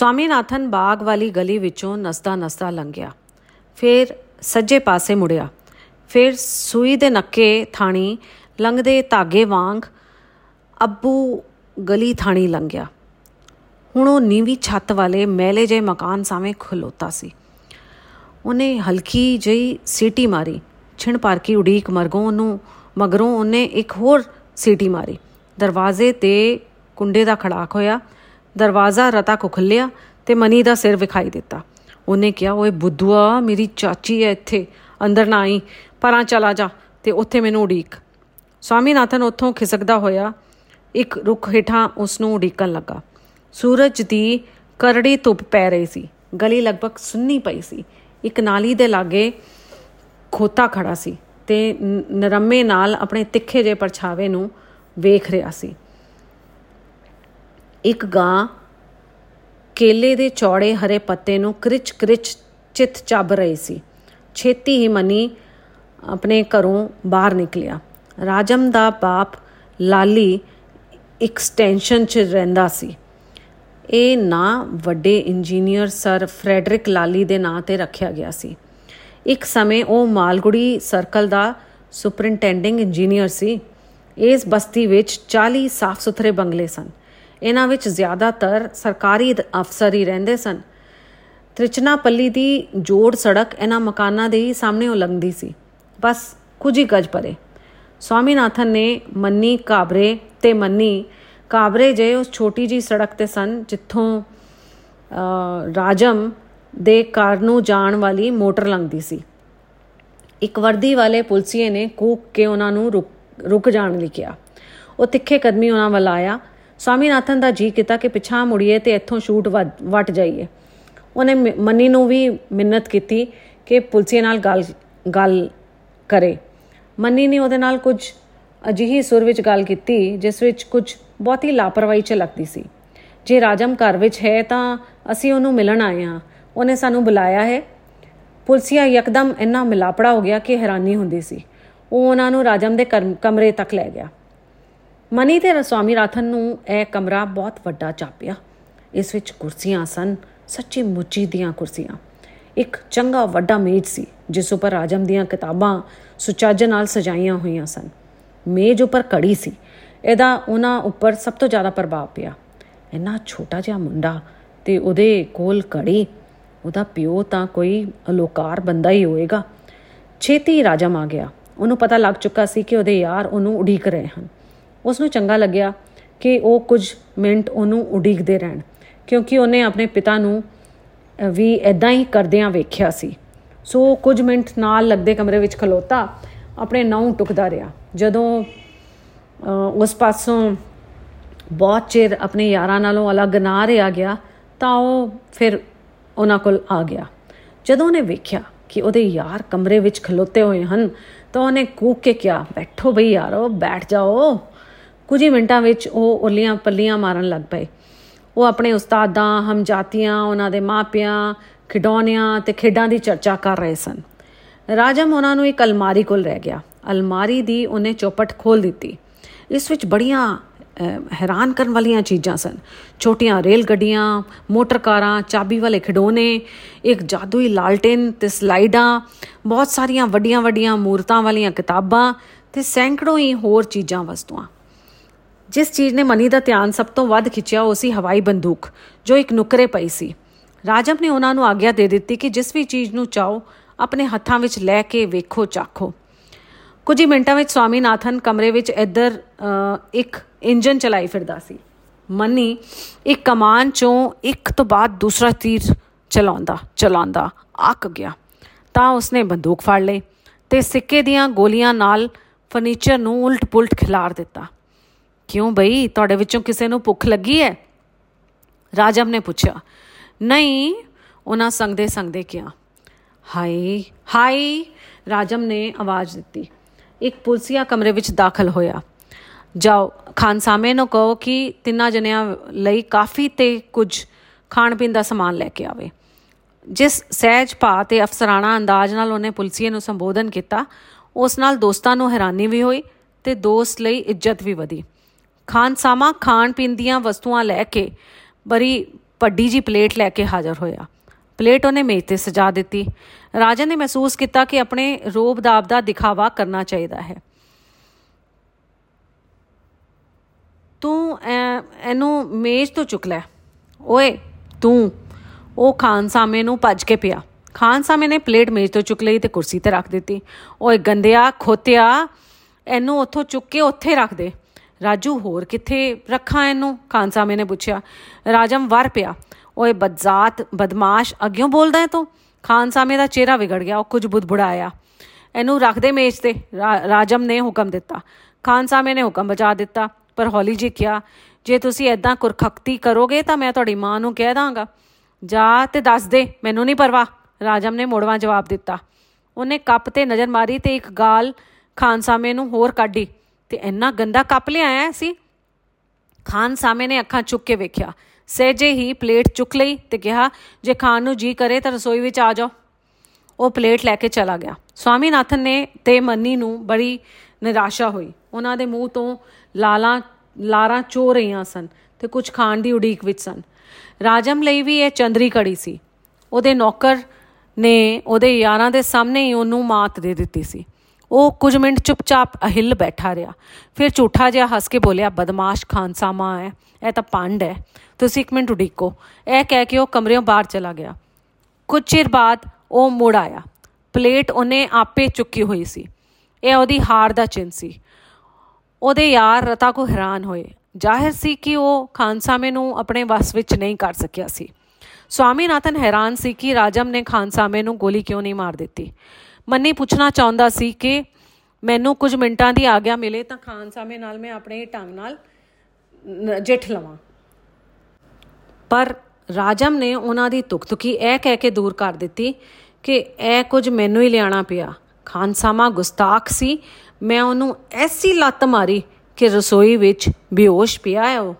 ਸਵਾਮੀਨਾਥਨ ਬਾਗ ਵਾਲੀ ਗਲੀ ਵਿੱਚੋਂ ਨਸਦਾ ਨਸਦਾ ਲੰਘਿਆ। ਫਿਰ ਸੱਜੇ ਪਾਸੇ ਮੁੜਿਆ। ਫਿਰ ਸੂਈ ਦੇ ਨੱਕੇ ਥਾਣੀ ਲੰਘਦੇ ਧਾਗੇ ਵਾਂਗ ਅੱਬੂ ਗਲੀ ਥਾਣੀ ਲੰਘਿਆ। ਹੁਣ ਉਹ ਨੀਵੀਂ ਛੱਤ ਵਾਲੇ ਮੈਲੇ ਜੇ ਮਕਾਨ ਸਾਹਮਣੇ ਖਲੋਤਾ ਸੀ। ਉਹਨੇ ਹਲਕੀ ਜਿਹੀ ਸੀਟੀ ਮਾਰੀ। ਛਿਣ ਪਾਰ ਕੀ ਉਡੀਕ ਮਰਗੋਂ ਉਹਨੂੰ ਮਗਰੋਂ ਉਹਨੇ ਇੱਕ ਹੋਰ ਸੀਟੀ ਮਾਰੀ। ਦਰਵਾਜ਼ੇ ਤੇ ਕੁੰਡੇ ਦਾ ਖੜਾਕ ਹੋਇਆ। ਦਰਵਾਜ਼ਾ ਰਤਾ ਕੋ ਖੁੱਲਿਆ ਤੇ ਮਨੀ ਦਾ ਸਿਰ ਵਿਖਾਈ ਦਿੱਤਾ। ਉਹਨੇ ਕਿਹਾ, ਓਏ ਬੁੱਧੂਆ, ਮੇਰੀ ਚਾਚੀ ਹੈ ਇੱਥੇ, ਅੰਦਰ ਨਾ ਆਈ, ਪਰਾਂ ਚਲਾ ਜਾ ਤੇ ਉੱਥੇ ਮੈਨੂੰ ਉਡੀਕ। ਸਵਾਮੀਨਾਥਨ ਉੱਥੋਂ ਖਿਸਕਦਾ ਹੋਇਆ ਇੱਕ ਰੁੱਖ ਹੇਠਾਂ ਉਸ ਨੂੰ ਉਡੀਕਣ ਲੱਗਾ। ਸੂਰਜ ਦੀ ਕਰੜੀ ਧੁੱਪ ਪੈ ਰਹੀ ਸੀ, ਗਲੀ ਲਗਭਗ ਸੁੰਨੀ ਪਈ ਸੀ। ਇੱਕ ਨਾਲੀ ਦੇ ਲਾਗੇ ਖੋਤਾ ਖੜਾ ਸੀ ਤੇ ਨਰਮੇ ਨਾਲ ਆਪਣੇ ਤਿੱਖੇ ਜੇ ਪਰਛਾਵੇ ਨੂੰ ਵੇਖ ਰਿਹਾ ਸੀ। ਇੱਕ ਗਾਂ ਕੇਲੇ ਦੇ ਚੌੜੇ ਹਰੇ ਪੱਤੇ ਨੂੰ ਕ੍ਰਿਚ ਕ੍ਰਿਚ ਚਿੱਤ ਚੱਬ ਰਹੀ ਸੀ। ਛੇਤੀ ਹੀ ਮਨੀ ਆਪਣੇ ਘਰੋਂ ਬਾਹਰ ਨਿਕਲਿਆ। ਰਾਜਮ ਦਾ ਬਾਪ ਲਾਲੀ ਐਕਸਟੈਂਸ਼ਨ 'ਚ ਰਹਿੰਦਾ ਸੀ। ਇਹ ਨਾਂ ਵੱਡੇ ਇੰਜੀਨੀਅਰ ਸਰ ਫ੍ਰੈਡਰਿਕ ਲਾਲੀ ਦੇ ਨਾਂ ਤੇ ਰੱਖਿਆ ਗਿਆ ਸੀ। ਇੱਕ ਸਮੇਂ ਉਹ ਮਾਲਗੁੜੀ ਸਰਕਲ ਦਾ ਸੁਪਰਿੰਟੈਂਡਿੰਗ ਇੰਜੀਨੀਅਰ ਸੀ। ਇਸ ਬਸਤੀ ਵਿੱਚ 40 ਸਾਫ਼ ਸੁਥਰੇ ਬੰਗਲੇ ਸਨ। ਇਹਨਾਂ ਵਿੱਚ ਜ਼ਿਆਦਾਤਰ ਸਰਕਾਰੀ ਅਫਸਰ ਹੀ ਰਹਿੰਦੇ ਸਨ। ਤ੍ਰਿਚਨਾਪੱਲੀ ਦੀ ਜੋੜ ਸੜਕ ਇਹਨਾਂ ਮਕਾਨਾਂ ਦੇ ਹੀ ਸਾਹਮਣੇ ਉਲੰਘਦੀ ਸੀ। ਬਸ ਕੁਝ ਹੀ ਗਜ ਪਰੇ। ਸਵਾਮੀਨਾਥਨ ਨੇ ਮੰਨੀ ਕਾਬਰੇ ਤੇ ਮੰਨੀ ਕਾਬਰੇ ਜੇ ਉਸ ਛੋਟੀ ਜੀ ਸੜਕ ਤੇ ਸਨ, ਜਿੱਥੋਂ ਰਾਜਮ ਦੇ ਘਰ ਨੂੰ ਜਾਣ ਵਾਲੀ ਮੋਟਰ ਲੰਘਦੀ ਸੀ। ਇੱਕ ਵਰਦੀ ਵਾਲੇ ਪੁਲਸੀਏ ਨੇ ਕੂਕ ਕੇ ਉਹਨਾਂ ਨੂੰ ਰੁਕ ਜਾਣ ਲਈ ਕਿਹਾ। ਉਹ ਤਿੱਖੇ ਕਦਮੀ ਉਹਨਾਂ ਵੱਲ ਆਇਆ। ਸਵਾਮੀਨਾਥਨ ਦਾ ਜੀ ਕੀਤਾ ਕਿ ਪਿਛਾਂ ਮੁੜੀਏ ਤੇ ਇੱਥੋਂ ਸ਼ੂਟ ਵਟ ਜਾਈਏ। ਉਹਨੇ ਮੰਨੀ ਨੂੰ ਵੀ ਮਿੰਨਤ ਕੀਤੀ ਕਿ ਪੁਲਸੀਏ ਨਾਲ ਗੱਲ ਗੱਲ ਕਰੇ। ਮੰਨੀ ਨੇ ਉਹਦੇ ਨਾਲ ਕੁਝ ਅਜਿਹੀ ਸੁਰ ਵਿੱਚ ਗੱਲ ਕੀਤੀ, ਜਿਸ ਵਿੱਚ ਕੁਝ ਬਹੁਤੀ ਲਾਪਰਵਾਹੀ ਚ ਲੱਗਦੀ ਸੀ। ਜੇ ਰਾਜਮ ਘਰ ਵਿੱਚ ਹੈ ਤਾਂ ਅਸੀਂ ਉਹਨੂੰ ਮਿਲਣ ਆਏ ਹਾਂ। ਉਹਨੇ ਸਾਨੂੰ ਬੁਲਾਇਆ ਹੈ। ਪੁਲਸੀਆ ਇੱਕਦਮ ਇੰਨਾ ਮਿਲਾਪੜਾ ਹੋ ਗਿਆ ਕਿ ਹੈਰਾਨੀ ਹੁੰਦੀ ਸੀ। ਉਹ ਉਹਨਾਂ ਨੂੰ ਰਾਜਮ ਦੇ ਕਮਰੇ ਤੱਕ ਲੈ ਗਿਆ। ਮਨੀ ਤੇ ਰਸਵਾਮੀ ਰਾਥਨ ਨੂੰ ਇਹ ਕਮਰਾ ਬਹੁਤ ਵੱਡਾ ਚਾਪਿਆ। ਇਸ ਵਿੱਚ ਕੁਰਸੀਆਂ ਸਨ, ਸੱਚੀ ਮੁੱਚੀ ਦੀਆਂ ਕੁਰਸੀਆਂ। ਇੱਕ ਚੰਗਾ ਵੱਡਾ ਮੇਜ਼ ਸੀ, ਜਿਸ ਉੱਪਰ ਰਾਜਮ ਦੀਆਂ ਕਿਤਾਬਾਂ ਸੁਚੱਜ ਨਾਲ ਸਜਾਈਆਂ ਹੋਈਆਂ ਸਨ। ਮੇਜ਼ ਉੱਪਰ ਕੜੀ ਸੀ, ਇਹਦਾ ਉਹਨਾਂ ਉੱਪਰ ਸਭ ਤੋਂ ਜ਼ਿਆਦਾ ਪ੍ਰਭਾਵ ਪਿਆ। ਇੰਨਾ ਛੋਟਾ ਜਿਹਾ ਮੁੰਡਾ ਤੇ ਉਹਦੇ ਕੋਲ ਕੜੀ ਉਹਦਾ ਪਿਓ ਤਾਂ ਕੋਈ ਅਲੋਕਾਰ ਬੰਦਾ ਹੀ ਹੋਏਗਾ। ਛੇਤੀ ਰਾਜਮ ਆ ਗਿਆ। ਉਹਨੂੰ ਪਤਾ ਲੱਗ ਚੁੱਕਾ ਸੀ ਕਿ ਉਹਦੇ ਯਾਰ ਉਹਨੂੰ ਉਡੀਕ ਰਹੇ ਹਨ। ਉਸ ਨੂੰ ਚੰਗਾ ਲੱਗਿਆ ਕਿ ਉਹ ਕੁਝ ਮਿੰਟ ਉਹਨੂੰ ਉਡੀਕਦੇ ਰਹਿਣ, ਕਿਉਂਕਿ ਉਹਨੇ ਆਪਣੇ ਪਿਤਾ ਨੂੰ ਵੀ ਐਦਾਂ ਹੀ ਕਰਦਿਆਂ ਵੇਖਿਆ ਸੀ। ਸੋ ਕੁਝ ਮਿੰਟ ਨਾਲ ਲੱਗਦੇ ਕਮਰੇ ਵਿੱਚ ਖਲੋਤਾ, ਆਪਣੇ ਨਾਉ ਟੁਕਦਾ ਰਿਹਾ। ਜਦੋਂ ਉਸ ਪਾਸੋਂ ਬਹੁਤ ਚਿਰ ਆਪਣੇ ਯਾਰਾਂ ਨਾਲੋਂ ਅਲੱਗ ਨਾ ਰਿਹਾ ਗਿਆ, ਤਾਂ ਉਹ ਫਿਰ ਉਹਨਾਂ ਕੋਲ ਆ ਗਿਆ। ਜਦੋਂ ਉਹਨੇ ਵੇਖਿਆ ਕਿ ਉਹਦੇ ਯਾਰ ਕਮਰੇ ਵਿੱਚ ਖਲੋਤੇ ਹੋਏ ਹਨ, ਤਾਂ ਉਹਨੇ ਕੂਕ ਕੇ ਕਿਹਾ, ਬੈਠੋ ਭਈ ਯਾਰੋ, ਬੈਠ ਜਾਓ। ਕੁਝ ਹੀ ਮਿੰਟਾਂ ਵਿੱਚ ਉਹ ਉਲੀਆਂ ਪੱਲੀਆਂ ਮਾਰਨ ਲੱਗ ਪਏ। ਉਹ ਆਪਣੇ ਉਸਤਾਦਾਂ, ਹਮਜਾਤੀਆਂ, ਉਹਨਾਂ ਦੇ ਮਾਪਿਆਂ, ਖਿਡੌਣਿਆਂ ਤੇ ਖੇਡਾਂ ਦੀ ਚਰਚਾ ਕਰ ਰਹੇ ਸਨ। ਰਾਜਮ ਉਹਨਾਂ ਨੂੰ ਇੱਕ ਅਲਮਾਰੀ ਕੋਲ ਰਹਿ ਗਿਆ। ਅਲਮਾਰੀ ਦੀ ਉਹਨੇ ਚੌਪਟ ਖੋਲ ਦਿੱਤੀ। ਇਸ ਵਿੱਚ ਬੜੀਆਂ ਹੈਰਾਨ ਕਰਨ ਵਾਲੀਆਂ ਚੀਜ਼ਾਂ ਸਨ। ਛੋਟੀਆਂ ਰੇਲ ਗੱਡੀਆਂ, ਮੋਟਰ ਕਾਰਾਂ, ਚਾਬੀ ਵਾਲੇ ਖਿਡੌਣੇ, ਇੱਕ ਜਾਦੂਈ ਲਾਲਟੇਨ ਤੇ ਸਲਾਈਡਾਂ, ਬਹੁਤ ਸਾਰੀਆਂ ਵੱਡੀਆਂ ਵੱਡੀਆਂ ਮੂਰਤਾਂ ਵਾਲੀਆਂ ਕਿਤਾਬਾਂ ਤੇ ਸੈਂਕੜੋ ਹੀ ਹੋਰ ਚੀਜ਼ਾਂ, ਵਸਤੂਆਂ। ਜਿਸ ਚੀਜ਼ ਨੇ ਮਨੀ ਦਾ ਧਿਆਨ ਸਭ ਤੋਂ ਵੱਧ ਖਿੱਚਿਆ, ਉਹ ਸੀ ਹਵਾਈ ਬੰਦੂਕ, ਜੋ ਇੱਕ ਨੁਕਰੇ ਪਈ ਸੀ। ਰਾਜਮ ਨੇ ਉਹਨਾਂ ਨੂੰ ਆਗਿਆ ਦੇ ਦਿੱਤੀ ਕਿ ਜਿਸ ਵੀ ਚੀਜ਼ ਨੂੰ ਚਾਹੋ, ਆਪਣੇ ਹੱਥਾਂ ਵਿੱਚ ਲੈ ਕੇ ਵੇਖੋ, ਚਾਖੋ। ਕੁਝ ਹੀ ਮਿੰਟਾਂ ਵਿੱਚ ਸਵਾਮੀਨਾਥਨ ਕਮਰੇ ਵਿੱਚ ਇੱਧਰ ਇੱਕ ਇੰਜਨ ਚਲਾਈ ਫਿਰਦਾ ਸੀ। ਮੰਨੀ ਇੱਕ ਕਮਾਨ ਚੋਂ ਇੱਕ ਤੋਂ ਬਾਅਦ ਦੂਸਰਾ ਤੀਰ ਚਲਾਉਂਦਾ ਚਲਾਉਂਦਾ, ਅੱਕ ਗਿਆ। ਤਾਂ ਉਸਨੇ ਬੰਦੂਕ ਫੜ ਲਈ ਤੇ ਸਿੱਕੇ ਦੀਆਂ ਗੋਲੀਆਂ ਨਾਲ ਫਰਨੀਚਰ ਨੂੰ ਉਲਟ-ਪੁਲਟ ਖਿਲਾਰ ਦਿੱਤਾ। ਕਿਉਂ ਬਈ? ਤੁਹਾਡੇ ਵਿੱਚੋਂ ਕਿਸੇ ਨੂੰ ਭੁੱਖ ਲੱਗੀ ਹੈ? ਰਾਜਮ ਨੇ ਪੁੱਛਿਆ। ਨਹੀਂ, ਉਹਨਾਂ ਸੰਗਦੇ ਸੰਗਦੇ ਕਿਹਾ। ਹਾਈ ਹਾਈ ਰਾਜਮ ਨੇ ਆਵਾਜ਼ ਦਿੱਤੀ। ਇੱਕ ਪੁਲਸੀਆ ਕਮਰੇ ਵਿੱਚ ਦਾਖਲ ਹੋਇਆ। ਜਾਓ, ਖਾਨਸਾਮੇ ਨੂੰ ਕਹੋ ਕਿ ਤਿੰਨਾਂ ਜਣਿਆਂ ਲਈ ਕਾਫੀ ਤੇ ਕੁਝ ਖਾਣ ਪੀਣ ਦਾ ਸਮਾਨ ਲੈ ਕੇ ਆਵੇ। ਜਿਸ ਸਹਿਜ ਭਾ ਤੇ ਅਫਸਰਾਨਾ ਅੰਦਾਜ਼ ਨਾਲ ਉਹਨੇ ਪੁਲਸੀਏ ਨੂੰ ਸੰਬੋਧਨ ਕੀਤਾ, ਉਸ ਨਾਲ ਦੋਸਤਾਂ ਨੂੰ ਹੈਰਾਨੀ ਵੀ ਹੋਈ ਤੇ ਦੋਸਤ ਲਈ ਇੱਜ਼ਤ ਵੀ ਵਧੀ। ਖਾਨਸਾਮਾ ਖਾਣ ਪੀਣ ਦੀਆਂ ਵਸਤੂਆਂ ਲੈ ਕੇ ਬੜੀ ਵੱਡੀ ਜੀ ਪਲੇਟ ਲੈ ਕੇ ਹਾਜ਼ਰ ਹੋਇਆ। ਪਲੇਟ ਉਹਨੇ ਮੇਜ਼ ਤੇ ਸਜਾ ਦਿੱਤੀ। ਰਾਜਨ ਨੇ ਮਹਿਸੂਸ ਕੀਤਾ ਕਿ ਆਪਣੇ ਰੋਬ ਦਾਬ ਦਾ ਦਿਖਾਵਾ ਕਰਨਾ ਚਾਹੀਦਾ ਹੈ। ਤੂੰ ਇਹਨੂੰ ਮੇਜ਼ ਤੋਂ ਚੁੱਕ ਲੈ। ਓਏ, ਤੂੰ। ਉਹ ਖਾਨ ਸਾਹਮਣੇ ਨੂੰ ਭੱਜ ਕੇ ਪਿਆ। ਖਾਨ ਸਾਹਮਣੇ ਨੇ ਪਲੇਟ ਮੇਜ਼ ਤੋਂ ਚੁੱਕ ਲਈ ਤੇ ਕੁਰਸੀ ਤੇ ਰੱਖ ਦਿੱਤੀ। ਓਏ ਗੰਦਿਆ, ਖੋਤਿਆ, ਇਹਨੂੰ ਉੱਥੋਂ ਚੁੱਕ ਕੇ ਉੱਥੇ ਰੱਖ ਦੇ। ਰਾਜੂ ਹੋਰ ਕਿੱਥੇ ਰੱਖਾਂ ਇਹਨੂੰ? ਖਾਨ ਸਾਹਮਣੇ ਨੇ ਪੁੱਛਿਆ। ਰਾਜਮ ਵਰ ਪਿਆ। ਓਏ ਬਦਜ਼ਾਤ, ਬਦਮਾਸ਼, ਅਗਿਓ ਬੋਲਦਾ ਹੈ ਤੂੰ? ਖਾਨ ਸਾਹਮਣੇ ਦਾ ਚਿਹਰਾ ਵਿਗੜ ਗਿਆ, ਉਹ ਕੁਝ ਬੁੜਬੁੜਾਇਆ ਇਹਨੂੰ ਰੱਖ ਦੇ ਮੇਜ਼ ਤੇ। ਰਾਜਮ ਨੇ ਹੁਕਮ ਦਿੱਤਾ। ਖਾਨ ਸਾਹਮਣੇ ਨੇ ਹੁਕਮ ਬਚਾ ਦਿੱਤਾ, ਪਰ ਹੌਲੀ ਜੀ ਕਿਹਾ, ਜੇ ਤੁਸੀਂ ਐਦਾਂ ਕੁਰਖਕਤੀ ਕਰੋਗੇ ਤਾਂ ਮੈਂ ਤੁਹਾਡੀ ਮਾਂ ਨੂੰ ਕਹਿ ਦਾਂਗਾ। ਜਾ ਤੇ ਦੱਸ ਦੇ, ਮੈਨੂੰ ਨਹੀਂ ਪਰਵਾ ਰਾਜਮ ਨੇ ਮੋੜਵਾ ਜਵਾਬ ਦਿੱਤਾ। ਉਹਨੇ ਕੱਪ ਤੇ ਨਜ਼ਰ ਮਾਰੀ ਤੇ ਇੱਕ ਗਾਲ ਖਾਨ ਸਾਹਮਣੇ ਨੂੰ ਹੋਰ ਕੱਢੀ। ਤੇ ਇੰਨਾ ਗੰਦਾ ਕੱਪ ਲਿਆਇਆ ਸੀ। ਖਾਨ ਸਾਹਮਣੇ ਨੇ ਅੱਖਾਂ ਚੁੱਕ ਕੇ ਵੇਖਿਆ। ਸਹਿਜੇ ਹੀ ਪਲੇਟ ਚੁੱਕ ਲਈ ਤੇ ਕਿਹਾ, ਜੇ ਖਾਨ ਨੂੰ ਜੀ ਕਰੇ ਤਾਂ ਰਸੋਈ ਵਿੱਚ ਆ ਜਾਓ। ਉਹ ਪਲੇਟ ਲੈ ਕੇ ਚਲਾ ਗਿਆ। ਸਵਾਮੀਨਾਥਨ ਨੇ ਤੇ ਮੰਨੀ ਨੂੰ ਬੜੀ ਨਿਰਾਸ਼ਾ ਹੋਈ। ਉਹਨਾਂ ਦੇ ਮੂੰਹ ਤੋਂ ਲਾਲਾਂ, ਲਾਰਾਂ ਚੋ ਰਹੀਆਂ ਸਨ ਤੇ ਕੁਝ ਖਾਣ ਦੀ ਉਡੀਕ ਵਿੱਚ ਸਨ। ਰਾਜਮ ਲਈ ਵੀ ਇਹ ਚੰਦਰੀ ਕੜੀ ਸੀ। ਉਹਦੇ ਨੌਕਰ ਨੇ ਉਹਦੇ ਯਾਰਾਂ ਦੇ ਸਾਹਮਣੇ ਹੀ ਉਹਨੂੰ ਮਾਤ ਦੇ ਦਿੱਤੀ ਸੀ। ਉਹ ਕੁਝ ਮਿੰਟ ਚੁੱਪਚਾਪ ਅਹਿਲ ਬੈਠਾ ਰਿਹਾ। ਫਿਰ ਝੂਠਾ ਜਿਹਾ ਹੱਸ ਕੇ ਬੋਲਿਆ, ਬਦਮਾਸ਼ ਖਾਨਸਾਮਾ ਹੈ ਇਹ ਤਾਂ ਪੰਡ ਹੈ ਤੁਸੀਂ ਇੱਕ ਮਿੰਟ ਉਡੀਕੋ। ਇਹ ਕਹਿ ਕੇ ਉਹ ਕਮਰਿਓਂ ਬਾਹਰ ਚਲਾ ਗਿਆ। ਕੁਝ ਚਿਰ ਬਾਅਦ ਉਹ ਮੁੜ ਆਇਆ। ਪਲੇਟ ਉਹਨੇ ਆਪੇ ਚੁੱਕੀ ਹੋਈ ਸੀ। ਇਹ ਉਹਦੀ ਹਾਰ ਦਾ ਚਿੰਨ ਸੀ। ਉਹਦੇ ਯਾਰ ਰਤਾ ਕੋ ਹੈਰਾਨ ਹੋਏ। ਜ਼ਾਹਿਰ ਸੀ ਕਿ ਉਹ ਖਾਨਸਾਮੇ ਨੂੰ ਆਪਣੇ ਵਸ ਵਿੱਚ ਨਹੀਂ ਕਰ ਸਕਿਆ ਸੀ। ਸਵਾਮੀਨਾਥਨ ਹੈਰਾਨ ਸੀ ਕਿ ਰਾਜਮ ਨੇ ਖਾਨਸਾਮੇ ਨੂੰ ਗੋਲੀ ਕਿਉਂ ਨਹੀਂ ਮਾਰ ਦਿੱਤੀ। ਮੰਨੀ ਪੁੱਛਣਾ ਚਾਹੁੰਦਾ ਸੀ ਕਿ ਮੈਨੂੰ ਕੁਝ ਮਿੰਟਾਂ ਦੀ ਆਗਿਆ ਮਿਲੇ ਤਾਂ ਖਾਨਸਾਮੇ ਨਾਲ ਮੈਂ ਆਪਣੇ ਢੰਗ ਨਾਲ ਜਿੱਠ ਲਵਾਂ। ਪਰ ਰਾਜਮ ਨੇ ਉਹਨਾਂ ਦੀ ਤੁਕਤੁਕੀ ਇਹ ਕਹਿ ਕੇ ਦੂਰ ਕਰ ਦਿੱਤੀ ਕਿ ਇਹ ਕੁਝ ਮੈਨੂੰ ਹੀ ਲਿਆਣਾ ਪਿਆ। ਖਾਨਸਾਮਾ ਗੁਸਤਾਖ ਸੀ। ਮੈਂ ਉਹਨੂੰ ਐਸੀ ਲੱਤ ਮਾਰੀ ਕਿ ਰਸੋਈ ਵਿੱਚ ਬੇਹੋਸ਼ ਪਿਆ ਹੈ ਉਹ।